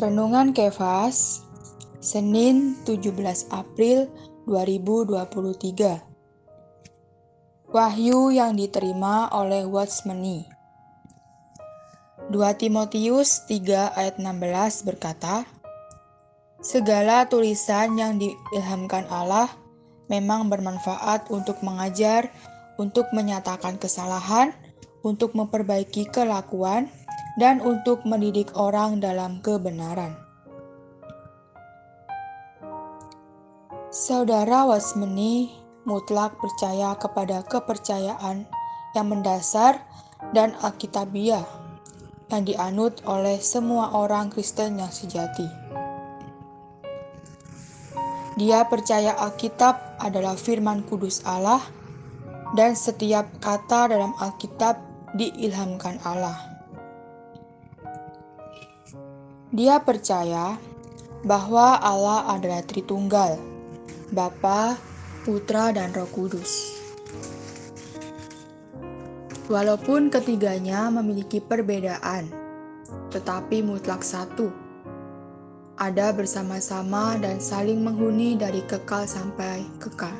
Renungan Kefas, Senin 17 April 2023. Wahyu yang diterima oleh Watchmeni. 2 Timotius 3 ayat 16 berkata, Segala tulisan yang diilhamkan Allah memang bermanfaat untuk mengajar, untuk menyatakan kesalahan, untuk memperbaiki kelakuan, dan untuk mendidik orang dalam kebenaran. Saudara Wasmeni mutlak percaya kepada kepercayaan yang mendasar dan alkitabiah yang dianut oleh semua orang Kristen yang sejati. Dia percaya Alkitab adalah firman kudus Allah dan setiap kata dalam Alkitab diilhamkan Allah. Dia percaya bahwa Allah adalah Tritunggal, Bapa, Putra, dan Roh Kudus. Walaupun ketiganya memiliki perbedaan, tetapi mutlak satu, ada bersama-sama dan saling menghuni dari kekal sampai kekal.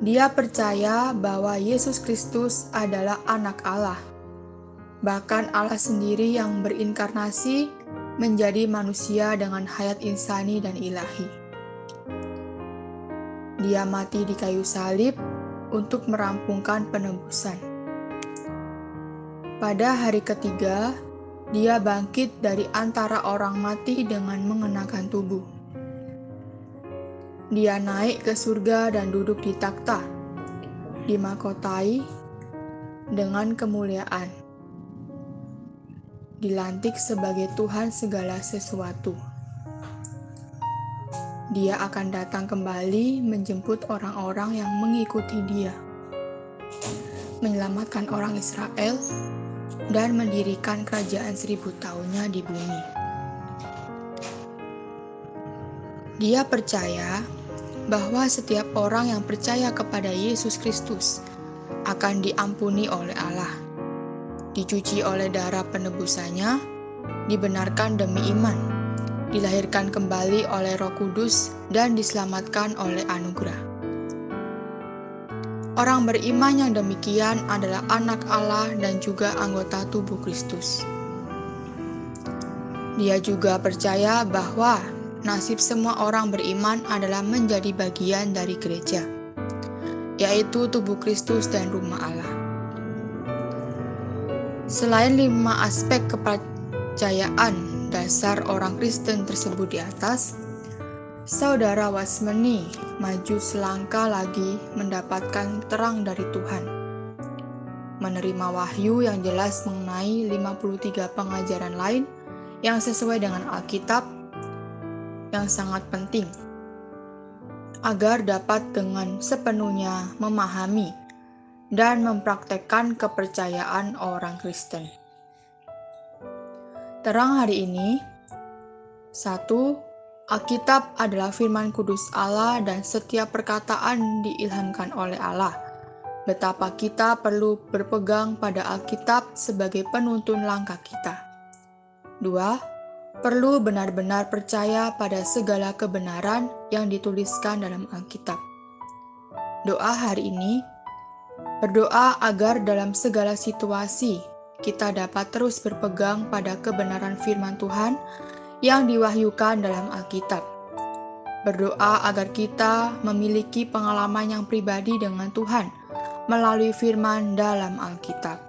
Dia percaya bahwa Yesus Kristus adalah Anak Allah Bahkan Allah sendiri yang berinkarnasi menjadi manusia dengan hayat insani dan ilahi. Dia mati di kayu salib untuk merampungkan penebusan. Pada hari ketiga, dia bangkit dari antara orang mati dengan mengenakan tubuh. Dia naik ke surga dan duduk di takhta, dimakotai dengan kemuliaan dilantik sebagai Tuhan segala sesuatu. Dia akan datang kembali menjemput orang-orang yang mengikuti Dia, menyelamatkan orang Israel, dan mendirikan kerajaan seribu tahunnya di bumi. Dia percaya bahwa setiap orang yang percaya kepada Yesus Kristus akan diampuni oleh Allah dicuci oleh darah penebusannya, dibenarkan demi iman, dilahirkan kembali oleh Roh Kudus, dan diselamatkan oleh anugerah. Orang beriman yang demikian adalah anak Allah dan juga anggota tubuh Kristus. Dia juga percaya bahwa nasib semua orang beriman adalah menjadi bagian dari gereja, yaitu tubuh Kristus dan rumah Allah. Selain lima aspek kepercayaan dasar orang Kristen tersebut di atas, saudara Wasmeni maju selangkah lagi mendapatkan terang dari Tuhan. Menerima wahyu yang jelas mengenai 53 pengajaran lain yang sesuai dengan Alkitab yang sangat penting agar dapat dengan sepenuhnya memahami dan mempraktekkan kepercayaan orang Kristen. Terang hari ini, satu, Alkitab adalah firman kudus Allah dan setiap perkataan diilhamkan oleh Allah. Betapa kita perlu berpegang pada Alkitab sebagai penuntun langkah kita. Dua, perlu benar-benar percaya pada segala kebenaran yang dituliskan dalam Alkitab. Doa hari ini Berdoa agar dalam segala situasi kita dapat terus berpegang pada kebenaran firman Tuhan yang diwahyukan dalam Alkitab. Berdoa agar kita memiliki pengalaman yang pribadi dengan Tuhan melalui firman dalam Alkitab.